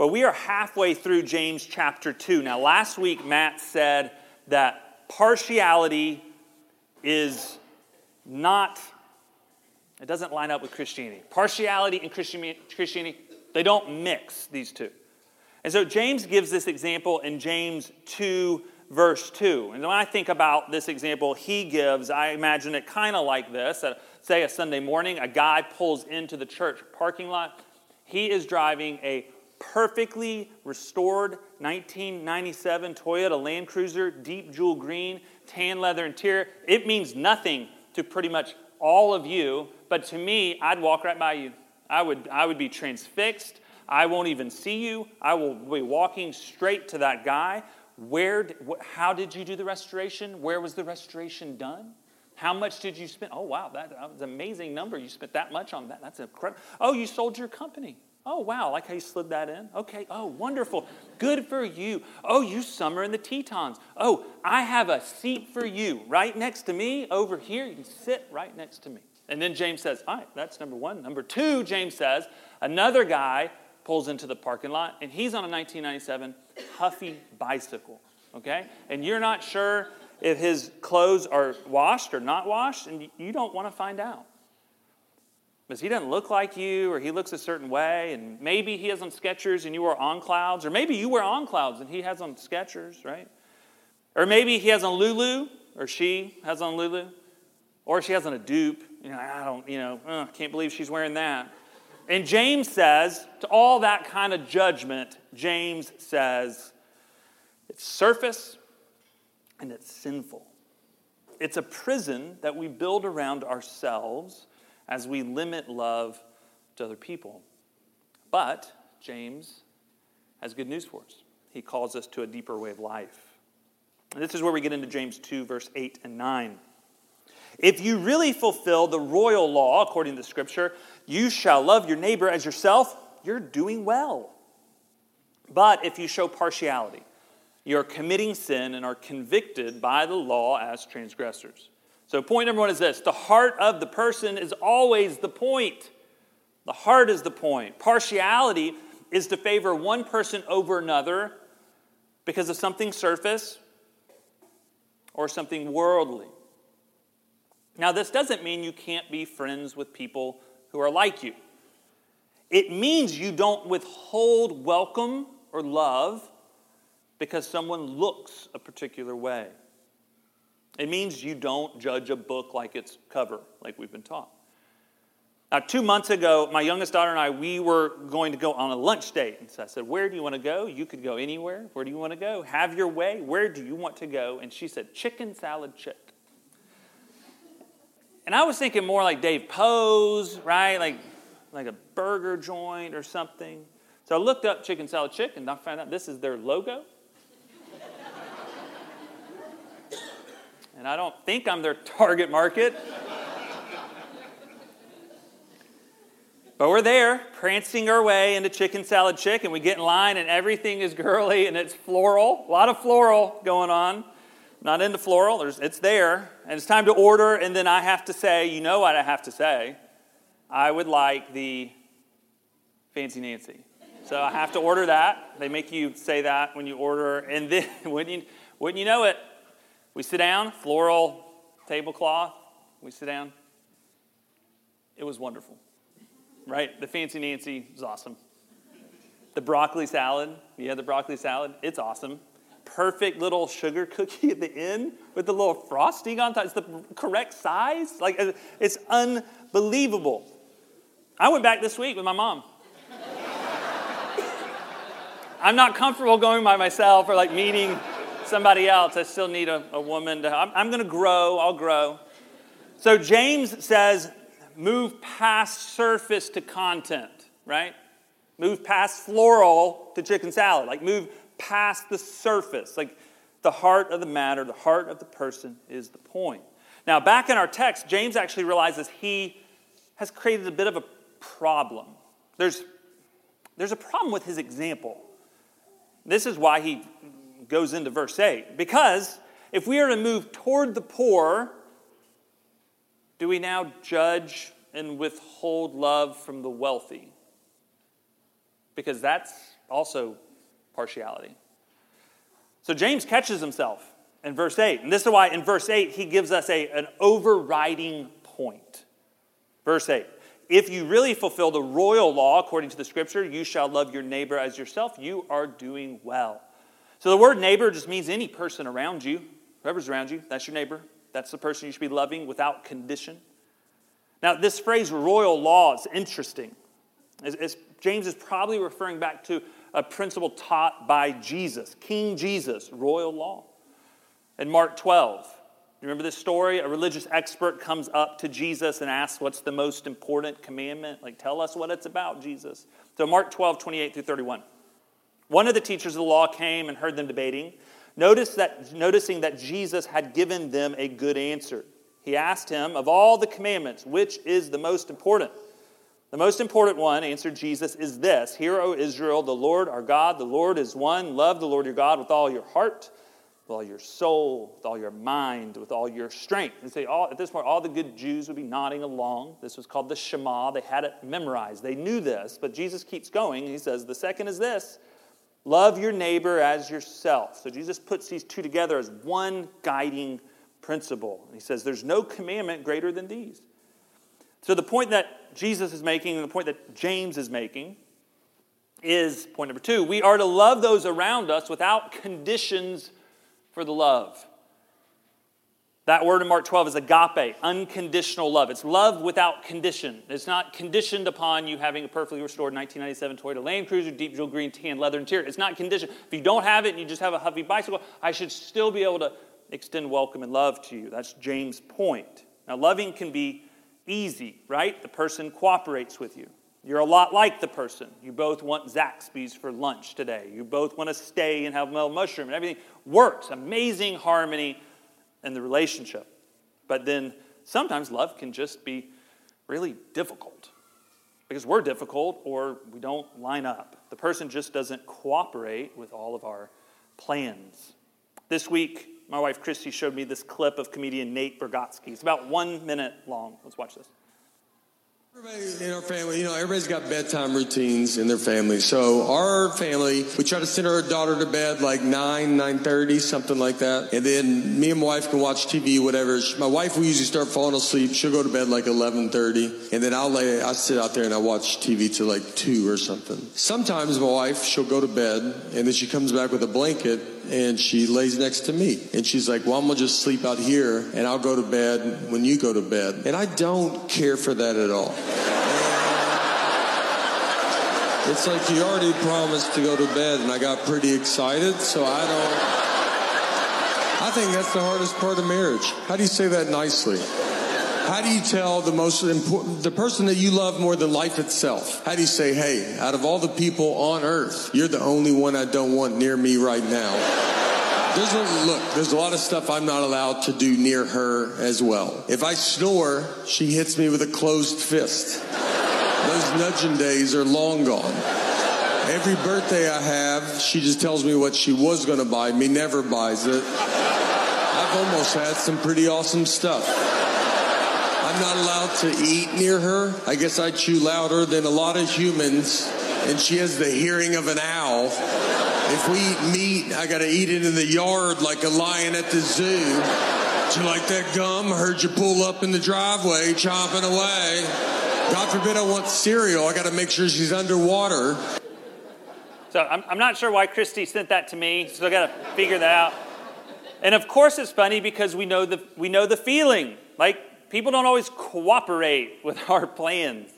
Well, we are halfway through James chapter 2. Now, last week, Matt said that partiality is not, it doesn't line up with Christianity. Partiality and Christianity, they don't mix these two. And so James gives this example in James 2, verse 2. And when I think about this example he gives, I imagine it kind of like this. say a Sunday morning, a guy pulls into the church parking lot. He is driving a perfectly restored 1997 Toyota Land Cruiser, deep jewel green, tan leather interior. It means nothing to pretty much all of you, but to me, I'd walk right by you. I would, I would be transfixed. I won't even see you. I will be walking straight to that guy. Where, how did you do the restoration? Where was the restoration done? How much did you spend? Oh, wow, that, that was an amazing number. You spent that much on that. That's incredible. Oh, you sold your company. Oh, wow, like how you slid that in. Okay, oh, wonderful. Good for you. Oh, you summer in the Tetons. Oh, I have a seat for you right next to me over here. You can sit right next to me. And then James says, All right, that's number one. Number two, James says, another guy pulls into the parking lot, and he's on a 1997 Huffy bicycle, okay? And you're not sure if his clothes are washed or not washed, and you don't want to find out. Because he doesn't look like you, or he looks a certain way, and maybe he has on Skechers and you are on clouds, or maybe you wear on clouds and he has on Skechers, right? Or maybe he has on Lulu, or she has on Lulu, or she has on a dupe. You know, I don't, you know, uh, can't believe she's wearing that. And James says, to all that kind of judgment, James says, it's surface and it's sinful. It's a prison that we build around ourselves as we limit love to other people. But James has good news for us. He calls us to a deeper way of life. And this is where we get into James 2, verse 8 and 9. If you really fulfill the royal law, according to Scripture, you shall love your neighbor as yourself, you're doing well. But if you show partiality, you're committing sin and are convicted by the law as transgressors. So, point number one is this the heart of the person is always the point. The heart is the point. Partiality is to favor one person over another because of something surface or something worldly. Now, this doesn't mean you can't be friends with people who are like you. It means you don't withhold welcome or love because someone looks a particular way. It means you don't judge a book like its cover, like we've been taught. Now, two months ago, my youngest daughter and I, we were going to go on a lunch date. And so I said, Where do you want to go? You could go anywhere. Where do you want to go? Have your way. Where do you want to go? And she said, Chicken salad chick. And I was thinking more like Dave Poe's, right? Like, like a burger joint or something. So I looked up Chicken Salad Chick and I found out this is their logo. I don't think I'm their target market. But we're there, prancing our way into Chicken Salad Chick, and we get in line, and everything is girly and it's floral. A lot of floral going on not into floral. There's, it's there, and it's time to order. And then I have to say, you know what I have to say? I would like the Fancy Nancy. So I have to order that. They make you say that when you order. And then, wouldn't you, wouldn't you know it, we sit down, floral tablecloth. We sit down. It was wonderful, right? The Fancy Nancy is awesome. The broccoli salad, yeah, the broccoli salad, it's awesome perfect little sugar cookie at the end with the little frosting on top. It's the correct size. Like, uh, it's unbelievable. I went back this week with my mom. I'm not comfortable going by myself or like meeting somebody else. I still need a, a woman to. I'm, I'm going to grow. I'll grow. So James says, move past surface to content, right? Move past floral to chicken salad. Like move past the surface. Like the heart of the matter, the heart of the person is the point. Now, back in our text, James actually realizes he has created a bit of a problem. There's, there's a problem with his example. This is why he goes into verse 8. Because if we are to move toward the poor, do we now judge and withhold love from the wealthy? because that's also partiality. So James catches himself in verse 8. And this is why in verse 8 he gives us a, an overriding point. Verse 8 If you really fulfill the royal law according to the scripture, you shall love your neighbor as yourself, you are doing well. So the word neighbor just means any person around you. Whoever's around you, that's your neighbor. That's the person you should be loving without condition. Now, this phrase royal law is interesting. It's, James is probably referring back to a principle taught by Jesus, King Jesus, royal law. In Mark 12, you remember this story? A religious expert comes up to Jesus and asks, What's the most important commandment? Like, tell us what it's about, Jesus. So, Mark 12, 28 through 31. One of the teachers of the law came and heard them debating. That, noticing that Jesus had given them a good answer. He asked him, Of all the commandments, which is the most important? The most important one, answered Jesus, is this Hear, O Israel, the Lord our God, the Lord is one. Love the Lord your God with all your heart, with all your soul, with all your mind, with all your strength. And say, all, at this point, all the good Jews would be nodding along. This was called the Shema. They had it memorized. They knew this, but Jesus keeps going. He says, The second is this love your neighbor as yourself. So Jesus puts these two together as one guiding principle. And he says, There's no commandment greater than these. So the point that Jesus is making and the point that James is making is point number two we are to love those around us without conditions for the love. That word in Mark 12 is agape, unconditional love. It's love without condition. It's not conditioned upon you having a perfectly restored 1997 Toyota Land Cruiser, deep jewel green tan leather interior. It's not conditioned. If you don't have it and you just have a Huffy bicycle, I should still be able to extend welcome and love to you. That's James' point. Now, loving can be easy, right? The person cooperates with you. You're a lot like the person. You both want Zaxby's for lunch today. You both want to stay and have mellow mushroom, and everything works. Amazing harmony in the relationship. But then sometimes love can just be really difficult because we're difficult or we don't line up. The person just doesn't cooperate with all of our plans. This week, my wife Christy showed me this clip of comedian Nate Bargatze. It's about one minute long. Let's watch this. Everybody in our family, you know, everybody's got bedtime routines in their family. So our family, we try to send our daughter to bed like 9, 9.30, something like that. And then me and my wife can watch TV, whatever. My wife will usually start falling asleep. She'll go to bed like 11.30. And then I'll lay, I sit out there and I watch TV till like 2 or something. Sometimes my wife, she'll go to bed and then she comes back with a blanket and she lays next to me. And she's like, Well, I'm to just sleep out here and I'll go to bed when you go to bed. And I don't care for that at all. it's like you already promised to go to bed, and I got pretty excited, so I don't. I think that's the hardest part of marriage. How do you say that nicely? How do you tell the most important, the person that you love more than life itself? How do you say, hey, out of all the people on earth, you're the only one I don't want near me right now? There's a, look, there's a lot of stuff I'm not allowed to do near her as well. If I snore, she hits me with a closed fist. Those nudging days are long gone. Every birthday I have, she just tells me what she was going to buy me, never buys it. I've almost had some pretty awesome stuff. I'm not allowed to eat near her. I guess I chew louder than a lot of humans, and she has the hearing of an owl. If we eat meat, I gotta eat it in the yard like a lion at the zoo. Do you like that gum? I heard you pull up in the driveway, chomping away. God forbid I want cereal. I gotta make sure she's underwater. So I'm, I'm not sure why Christy sent that to me, so I gotta figure that out. And of course it's funny because we know the, we know the feeling. Like people don't always cooperate with our plans.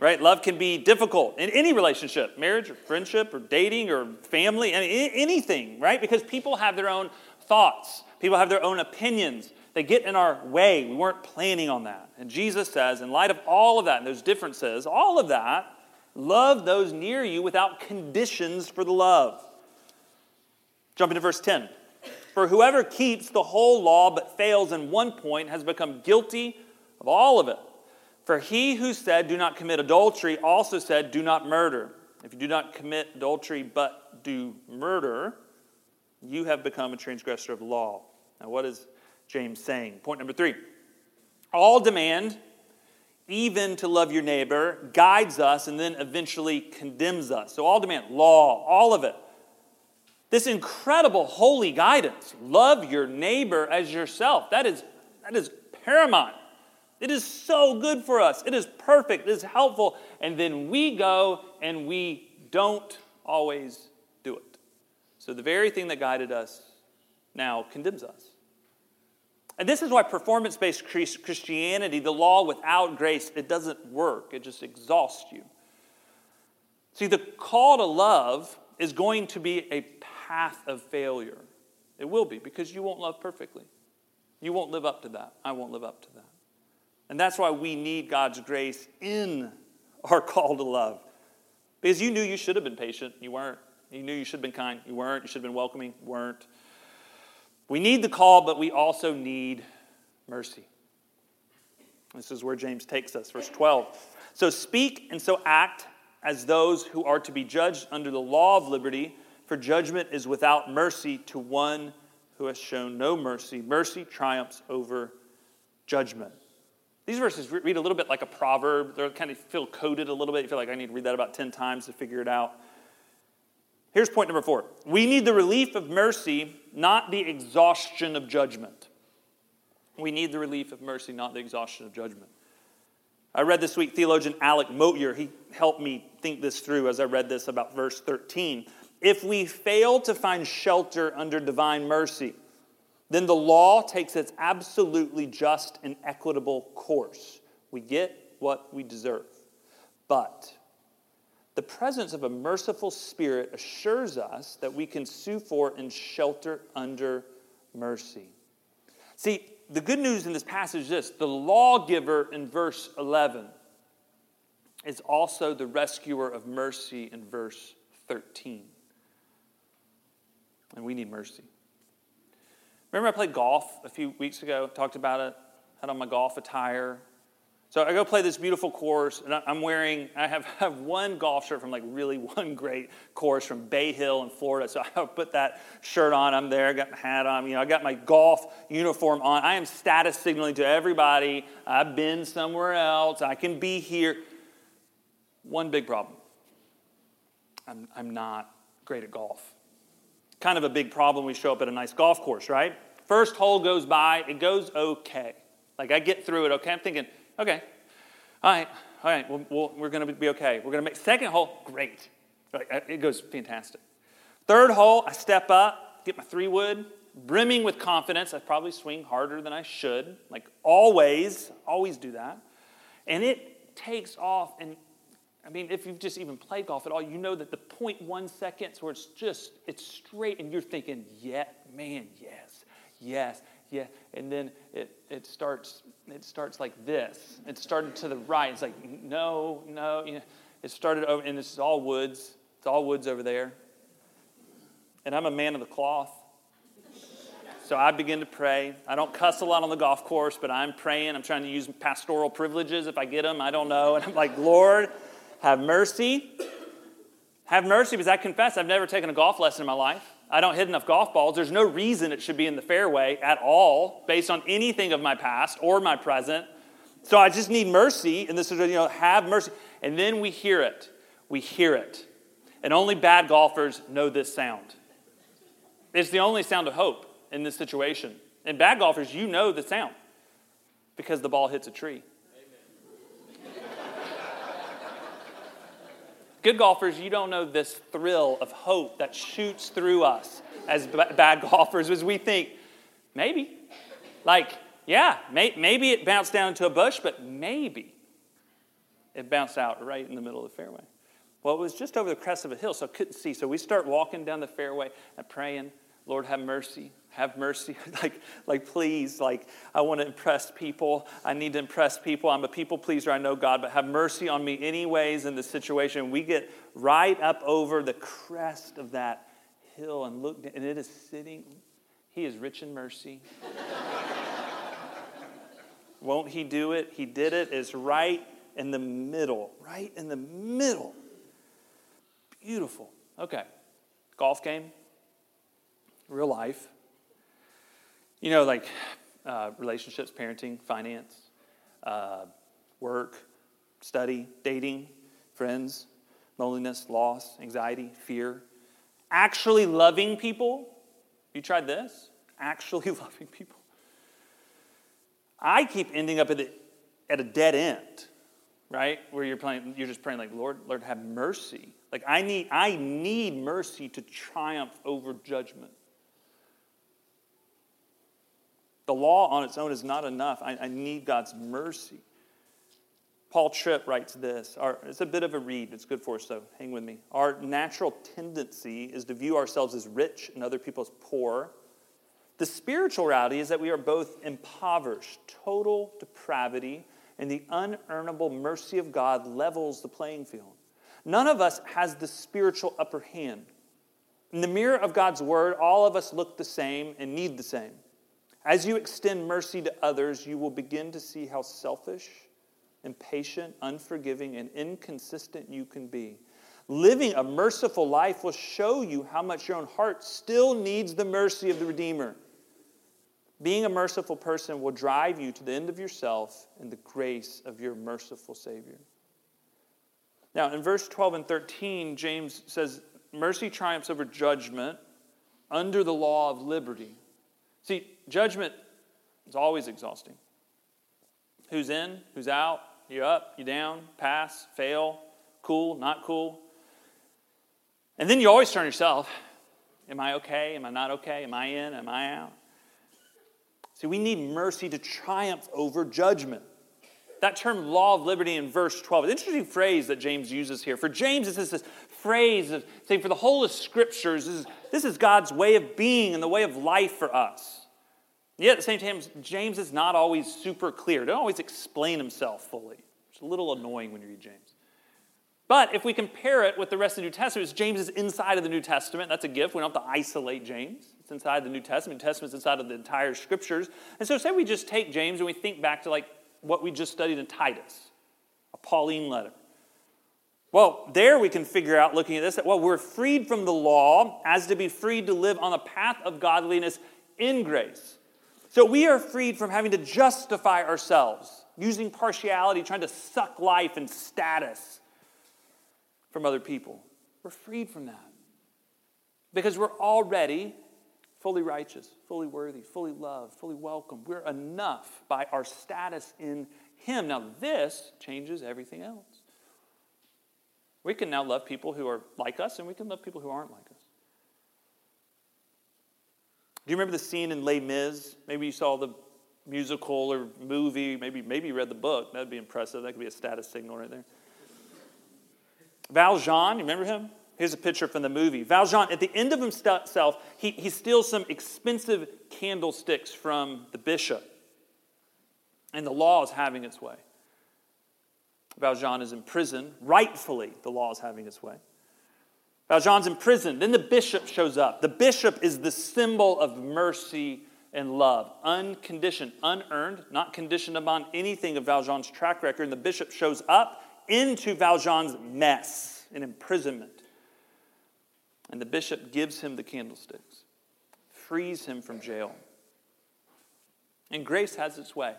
Right? Love can be difficult in any relationship, marriage or friendship or dating or family, anything, right? Because people have their own thoughts, people have their own opinions. They get in our way. We weren't planning on that. And Jesus says, in light of all of that and those differences, all of that, love those near you without conditions for the love. Jump into verse 10. For whoever keeps the whole law but fails in one point has become guilty of all of it. For he who said, Do not commit adultery, also said, Do not murder. If you do not commit adultery but do murder, you have become a transgressor of the law. Now, what is James saying? Point number three all demand even to love your neighbor, guides us, and then eventually condemns us. So, all demand, law, all of it. This incredible holy guidance love your neighbor as yourself. That is, that is paramount. It is so good for us. It is perfect. It is helpful. And then we go and we don't always do it. So the very thing that guided us now condemns us. And this is why performance based Christianity, the law without grace, it doesn't work. It just exhausts you. See, the call to love is going to be a path of failure. It will be because you won't love perfectly. You won't live up to that. I won't live up to that. And that's why we need God's grace in our call to love. Because you knew you should have been patient, you weren't. You knew you should have been kind, you weren't. You should have been welcoming, weren't. We need the call, but we also need mercy. This is where James takes us, verse 12. So speak and so act as those who are to be judged under the law of liberty, for judgment is without mercy to one who has shown no mercy. Mercy triumphs over judgment. These verses read a little bit like a proverb. They kind of feel coded a little bit. You feel like I need to read that about 10 times to figure it out. Here's point number four we need the relief of mercy, not the exhaustion of judgment. We need the relief of mercy, not the exhaustion of judgment. I read this week theologian Alec Motyer. He helped me think this through as I read this about verse 13. If we fail to find shelter under divine mercy, then the law takes its absolutely just and equitable course. We get what we deserve. But the presence of a merciful spirit assures us that we can sue for and shelter under mercy. See, the good news in this passage is this the lawgiver in verse 11 is also the rescuer of mercy in verse 13. And we need mercy. Remember, I played golf a few weeks ago, talked about it, had on my golf attire. So I go play this beautiful course, and I'm wearing, I have, have one golf shirt from like really one great course from Bay Hill in Florida. So I put that shirt on. I'm there, got my hat on, you know, I got my golf uniform on. I am status signaling to everybody I've been somewhere else, I can be here. One big problem I'm, I'm not great at golf kind of a big problem. We show up at a nice golf course, right? First hole goes by, it goes okay. Like I get through it, okay? I'm thinking, okay, all right, all right, we we are going to be okay. We're going to make second hole, great. It goes fantastic. Third hole, I step up, get my three wood, brimming with confidence. I probably swing harder than I should, like always, always do that. And it takes off and I mean, if you've just even played golf at all, you know that the 0.1 seconds where it's just, it's straight and you're thinking, yeah, man, yes, yes, yeah. And then it, it starts, it starts like this. It started to the right. It's like, no, no. You know, it started over, and it's all woods. It's all woods over there. And I'm a man of the cloth. So I begin to pray. I don't cuss a lot on the golf course, but I'm praying. I'm trying to use pastoral privileges if I get them. I don't know. And I'm like, Lord, have mercy. Have mercy because I confess I've never taken a golf lesson in my life. I don't hit enough golf balls. There's no reason it should be in the fairway at all based on anything of my past or my present. So I just need mercy. And this is, you know, have mercy. And then we hear it. We hear it. And only bad golfers know this sound. It's the only sound of hope in this situation. And bad golfers, you know the sound because the ball hits a tree. Good golfers, you don't know this thrill of hope that shoots through us as b- bad golfers as we think, maybe. Like, yeah, may- maybe it bounced down into a bush, but maybe it bounced out right in the middle of the fairway. Well, it was just over the crest of a hill, so I couldn't see. So we start walking down the fairway and praying, Lord, have mercy have mercy. Like like please like i want to impress people. I need to impress people. I'm a people pleaser. I know god but have mercy on me anyways in this situation. We get right up over the crest of that hill and look and it is sitting he is rich in mercy. Won't he do it? He did it. It's right in the middle right in the middle. Beautiful. Okay. Golf game? Real life you know, like uh, relationships, parenting, finance, uh, work, study, dating, friends, loneliness, loss, anxiety, fear. Actually loving people. You tried this? Actually loving people. I keep ending up at, the, at a dead end, right? Where you're playing, you're just praying like, Lord, Lord, have mercy. Like I need, I need mercy to triumph over judgment. The law on its own is not enough. I, I need God's mercy. Paul Tripp writes this. Our, it's a bit of a read. It's good for us, so hang with me. Our natural tendency is to view ourselves as rich and other people as poor. The spiritual reality is that we are both impoverished, total depravity, and the unearnable mercy of God levels the playing field. None of us has the spiritual upper hand. In the mirror of God's word, all of us look the same and need the same. As you extend mercy to others, you will begin to see how selfish, impatient, unforgiving, and inconsistent you can be. Living a merciful life will show you how much your own heart still needs the mercy of the Redeemer. Being a merciful person will drive you to the end of yourself and the grace of your merciful Savior. Now, in verse 12 and 13, James says, Mercy triumphs over judgment under the law of liberty. See, judgment is always exhausting. Who's in, who's out, you up, you down, pass, fail, cool, not cool. And then you always turn yourself. Am I okay? Am I not okay? Am I in? Am I out? See, we need mercy to triumph over judgment. That term law of liberty in verse 12 is an interesting phrase that James uses here. For James, it's this phrase of saying for the whole of scriptures, this is, this is God's way of being and the way of life for us. Yet at the same time, James is not always super clear. doesn't always explain himself fully. It's a little annoying when you read James. But if we compare it with the rest of the New Testament, James is inside of the New Testament. That's a gift. We don't have to isolate James. It's inside the New Testament. New Testament's inside of the entire scriptures. And so say we just take James and we think back to like what we just studied in Titus, a Pauline letter. Well, there we can figure out, looking at this, that, well, we're freed from the law as to be freed to live on the path of godliness in grace. So we are freed from having to justify ourselves, using partiality, trying to suck life and status from other people. We're freed from that because we're already fully righteous, fully worthy, fully loved, fully welcome. We're enough by our status in Him. Now, this changes everything else. We can now love people who are like us, and we can love people who aren't like us. Do you remember the scene in Les Mis? Maybe you saw the musical or movie. Maybe, maybe you read the book. That'd be impressive. That could be a status signal right there. Valjean, you remember him? Here's a picture from the movie. Valjean, at the end of himself, he, he steals some expensive candlesticks from the bishop. And the law is having its way. Valjean is in prison. Rightfully, the law is having its way. Valjean's in prison. Then the bishop shows up. The bishop is the symbol of mercy and love, unconditioned, unearned, not conditioned upon anything of Valjean's track record. And the bishop shows up into Valjean's mess and imprisonment. And the bishop gives him the candlesticks, frees him from jail. And grace has its way.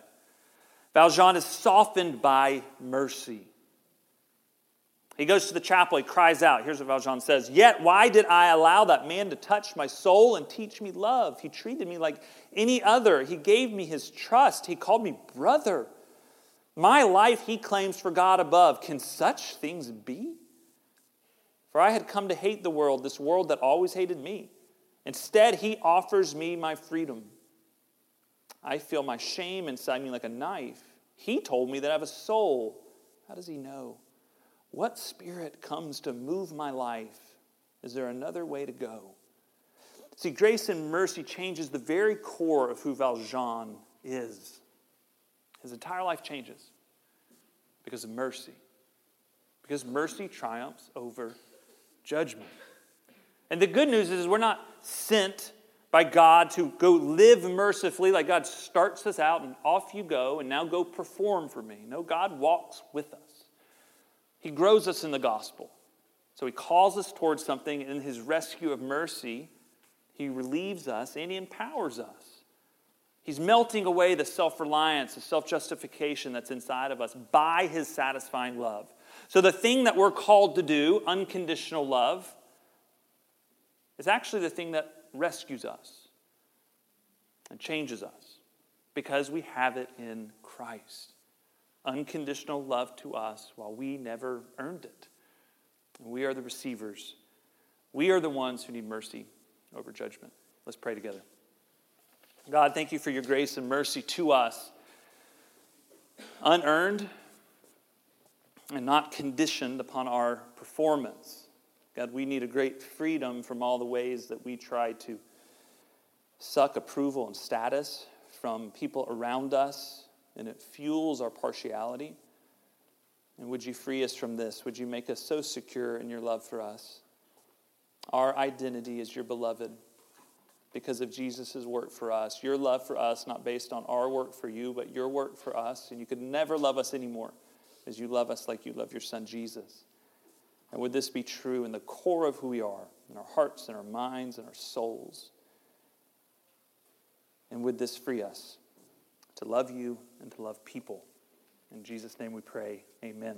Valjean is softened by mercy. He goes to the chapel, he cries out. Here's what Valjean says Yet, why did I allow that man to touch my soul and teach me love? He treated me like any other. He gave me his trust. He called me brother. My life he claims for God above. Can such things be? For I had come to hate the world, this world that always hated me. Instead, he offers me my freedom. I feel my shame inside me like a knife. He told me that I have a soul. How does he know? What spirit comes to move my life? Is there another way to go? See, grace and mercy changes the very core of who Valjean is. His entire life changes because of mercy. Because mercy triumphs over judgment. And the good news is we're not sent by God to go live mercifully, like God starts us out and off you go, and now go perform for me. No, God walks with us. He grows us in the gospel. So he calls us towards something in his rescue of mercy. He relieves us and he empowers us He's melting away the self reliance, the self justification that's inside of us by his satisfying love. So, the thing that we're called to do, unconditional love, is actually the thing that rescues us and changes us because we have it in Christ. Unconditional love to us while we never earned it. We are the receivers. We are the ones who need mercy over judgment. Let's pray together. God, thank you for your grace and mercy to us, unearned and not conditioned upon our performance. God, we need a great freedom from all the ways that we try to suck approval and status from people around us, and it fuels our partiality. And would you free us from this? Would you make us so secure in your love for us? Our identity is your beloved because of Jesus' work for us. Your love for us, not based on our work for you, but your work for us. And you could never love us anymore you love us like you love your son Jesus. And would this be true in the core of who we are, in our hearts and our minds and our souls? And would this free us to love you and to love people? In Jesus' name we pray. Amen.